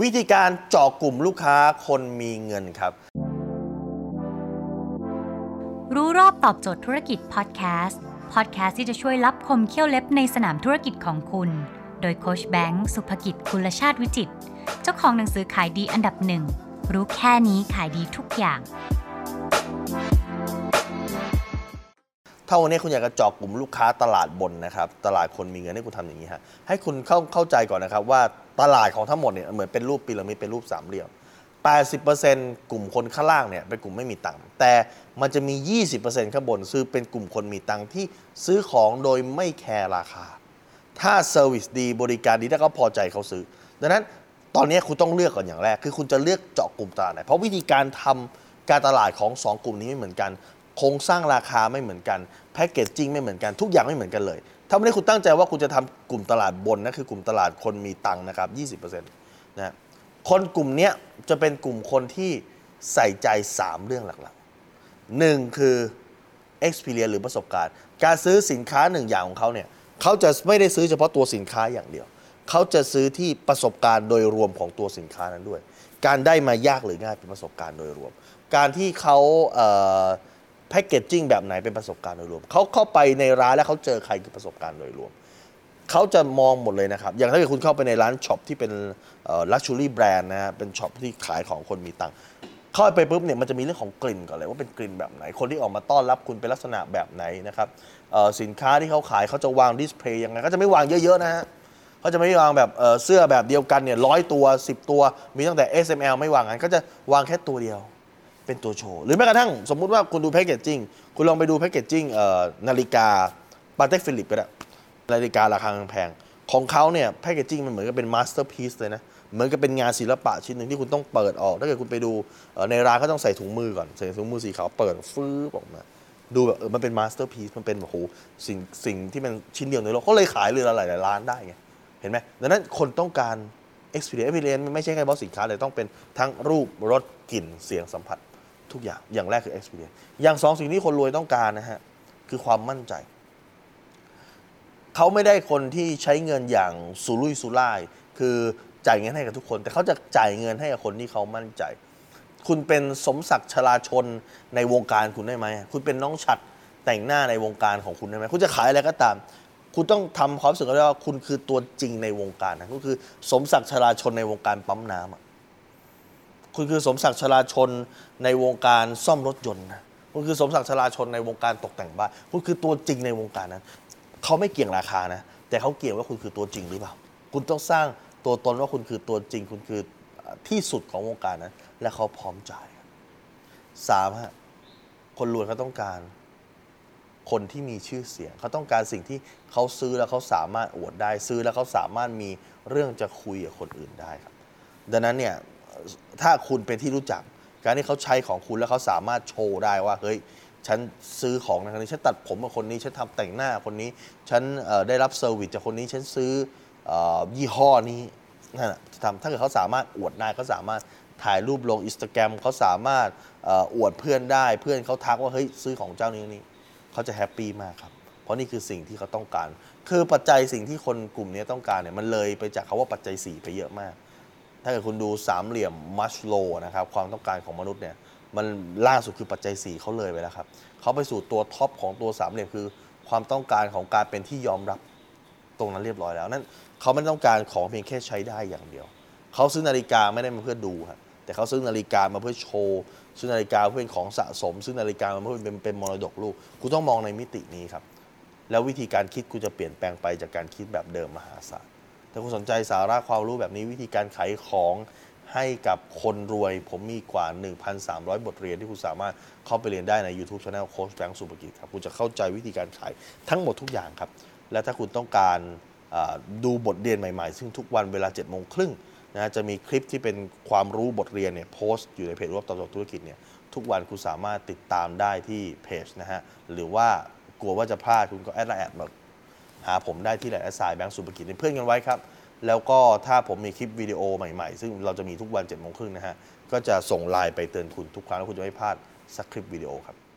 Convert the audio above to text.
วิธีการเจาะกลุ่มลูกค้าคนมีเงินครับ รู้รอบตอบโจทย์ธุรกิจพอดแคสต์พอดแคสต์ที่จะช่วยรับคมเขี้ยวเล็บในสนามธุรกิจของคุณ โดยโคชแบงค์สุภกิจคุลชาติวิจิตรเจ้าของหนังสือขายดีอันดับหนึ่ง รู้แค่นี้ขายดีทุกอย่าง ถ้าวันนี้คุณอยากจะเจาะกลุ่มลูกค้าตลาดบนนะครับ ตลาดคนมีเงินให้คุณทำอย่างนี้ฮะให้คุณเข้าเข้าใจก่อนนะครับว่า ตลาดของทั้งหมดเนี่ยเหมือนเป็นรูปพีระมิดเป็นรูปสามเหลี่ยม 80%กลุ่มคนข้างล่างเนี่ยเป็นกลุ่มไม่มีตังค์แต่มันจะมี 20%ข้างบนซื้อเป็นกลุ่มคนมีตังค์ที่ซื้อของโดยไม่แคร์ราคา ถ้าเซอร์วิสดีบริการดีถ้าเขาพอใจเขาซื้อ ดังนั้นตอนนี้คุณต้องเลือกก่อนอย่างแรก คือคุณจะเลือกเจาะกลุ่มตลาดไหนเพราะวิธีการทำการตลาดของ 2 กลุ่มนี้ไม่เหมือนกัน โครงสร้างราคาไม่เหมือนกันแพคเกจจิ้งไม่เหมือนกันทุกอย่างไม่เหมือนกันเลย ถ้าไม่ได้คุณตั้งใจว่าคุณจะทำกลุ่มตลาดบนนะคือกลุ่มตลาดคนมีตังค์นะครับ 20%นะคนกลุ่มนี้จะเป็นกลุ่มคนที่ใส่ใจ 3 เรื่องหลักๆหนึ่งคือ experience หรือประสบการณ์ การซื้อสินค้าหนึ่งอย่างของเขาเนี่ยเขาจะไม่ได้ซื้อเฉพาะตัวสินค้าอย่างเดียว เขาจะซื้อที่ประสบการณ์โดยรวมของตัวสินค้านั้นด้วย การได้มายากหรือง่ายเป็นประสบการณ์โดยรวม การที่เขา packaging แบบไหนเป็นประสบการณ์โดยรวมเขาเข้าไปในร้านแล้วเขาเจอใครคือประสบการณ์โดยรวมเขาจะมองหมดเลยนะครับ อย่างถ้าเกิดคุณเข้าไปในร้าน shop ที่เป็น luxury brand นะฮะเป็น shop ที่ขายของคนมีตังค์เข้าไปปุ๊บเนี่ยมันจะมีเรื่องของกลิ่นก่อนเลยว่าเป็นกลิ่นแบบไหน คนที่ออกมาต้อนรับคุณเป็นลักษณะแบบไหนนะครับสินค้าที่เขาขายเขาจะวาง display ยังไงเขาจะไม่วางเยอะๆนะฮะเขาจะไม่วางแบบเอ่อเสื้อแบบเดียวกันเนี่ยร้อยตัว 10 ตัว มีตั้งแต่ S M L ไม่วางงั้นก็จะวางแค่ตัวเดียว เป็นตัวโชว์ หรือแม้กระทั่งสมมุติว่าคุณดู packaging คุณลองไปดู packaging นาฬิกา Patek Philippe ก็ได้นาฬิการาคาแพงของเขาเนี่ย packaging มันเหมือนกับเป็น masterpiece เลยนะเหมือนกับเป็นงานศิลปะชิ้นหนึ่งที่คุณต้องเปิดออก ถ้าเกิดคุณไปดูในร้านเขาต้องใส่ถุงมือก่อน ใส่ถุงมือสีขาวเปิดฟื้อออกมา ดูแบบเออมันเป็น masterpiece มันเป็นโอ้โหสิ่งสิ่งที่มันชิ้นเดียวในโลกเขาเลยขายเรือนละหลายๆล้านได้ไงเห็นไหมดังนั้นคนต้องการ experience experience ไม่ใช่แค่เฉพาะสินค้าแต่ต้องเป็นทั้งรูปรสกลิ่นเสียงสัมผัส ทุกอย่าง อย่างแรกคือ experience อย่างสองสิ่งที่คนรวยต้องการนะฮะ คือความมั่นใจ เขาไม่ได้คนที่ใช้เงินอย่างสุรุ่ยสุร่าย คือจ่ายเงินให้กับทุกคน แต่เขาจะจ่ายเงินให้กับคนที่เขามั่นใจ คุณเป็นสมศักดิ์ชลาชนในวงการคุณได้ไหม คุณเป็นน้องฉัดแต่งหน้าในวงการของคุณได้ไหม คุณจะขายอะไรก็ตาม คุณต้องทำความรู้สึกได้ว่าคุณคือตัวจริงในวงการนะก็คือสมศักดิ์ชลาชนในวงการปั๊มน้ำอะ คุณคือสมศักดิ์ชลาชนในวงการซ่อมรถยนต์นะคุณคือสมศักดิ์ชลาชนในวงการตกแต่งบ้านคุณคือตัวจริงในวงการนั้นเขาไม่เกี่ยงราคานะ แต่เขาเกี่ยงว่าคุณคือตัวจริงหรือเปล่า คุณต้องสร้างตัวตนว่าคุณคือตัวจริง คุณคือที่สุดของวงการนั้น และเขาพร้อมจ่ายสามฮะคนรวยเขาต้องการ คนที่มีชื่อเสียง เขาต้องการสิ่งที่เขาซื้อแล้วเขาสามารถอวดได้ซื้อแล้วเขาสามารถมีเรื่องจะคุยกับคนอื่นได้ครับ ดังนั้นเนี่ย ถ้าคุณเป็นที่รู้จัก การที่เขาใช้ของคุณแล้วเขาสามารถโชว์ได้ว่าเฮ้ยฉันซื้อของในครั้งนี้ฉันตัดผมกับคนนี้ฉันทำแต่งหน้าคนนี้ ฉันได้รับ service จากคนนี้ ฉันซื้ออยี่ห้อนี้นั่นแหละทำถ้าเกิดเขาสามารถอวดได้เขาสามารถถ่ายรูปลงอินสตาแกรมเขาสามารถอวดเพื่อนได้ เพื่อนเขาทักว่าเฮ้ยซื้อของเจ้านี้นี่เขาจะ happy มากครับ เพราะนี่คือสิ่งที่เขาต้องการ คือปัจจัยสิ่งที่คนกลุ่มนี้ต้องการเนี่ยมันเลยไปจากคำว่าปัจจัยสี่ไปเยอะมาก ถ้าเกิดคุณดูสามเหลี่ยมมาสโลว์นะครับความต้องการของมนุษย์เนี่ยมันล่าสุดคือปัจจัย 4เขาเลยไปแล้วครับเขาไปสู่ตัว top ของตัวสามเหลี่ยมคือ ความต้องการของการเป็นที่ยอมรับตรงนั้นเรียบร้อยแล้วนั่นเขาไม่ต้องการของเพียงแค่ใช้ได้อย่างเดียวเขาซื้อนาฬิกาไม่ได้มาเพื่อดูครับแต่เขาซื้อนาฬิกามาเพื่อโชว์ซื้อนาฬิกาเพื่อเป็นของสะสมซื้อนาฬิกามาเพื่อเป็นเป็นมรดกลูกคุณต้องมองในมิตินี้ครับ แล้ววิธีการคิดคุณจะเปลี่ยนแปลงไปจากการคิดแบบเดิมมหาศาล ถ้าคุณสนใจสาระความรู้แบบนี้วิธีการขายของให้กับคนรวย ผมมีกว่า 1,300 บทเรียนที่คุณสามารถเข้าไปเรียนได้ใน YouTube Channel โค้ชแบงค์สุภกิจครับ คุณจะเข้าใจวิธีการขายทั้งหมดทุกอย่างครับ และถ้าคุณต้องการดูบทเรียนใหม่ๆ ซึ่งทุกวันเวลา7โมงครึ่งนะฮะจะมีคลิปที่เป็นความรู้บทเรียนเนี่ยโพสต์อยู่ในเพจรวบตอบโจทย์ธุรกิจเนี่ยทุกวันคุณสามารถติดตามได้ที่เพจนะฮะหรือว่ากลัวว่าจะพลาดคุณก็ add LINE add มา หาผมได้ที่ไลน์ at sign แบงก์สุภกิจเป็นเพื่อนกันไว้ครับ แล้วก็ถ้าผมมีคลิปวิดีโอใหม่ๆ ซึ่งเราจะมีทุกวันเจ็ดโมงครึ่งนะฮะ ก็จะส่งไลน์ไปเตือนคุณทุกครั้งแล้วคุณจะไม่พลาดสักคลิปวิดีโอครับ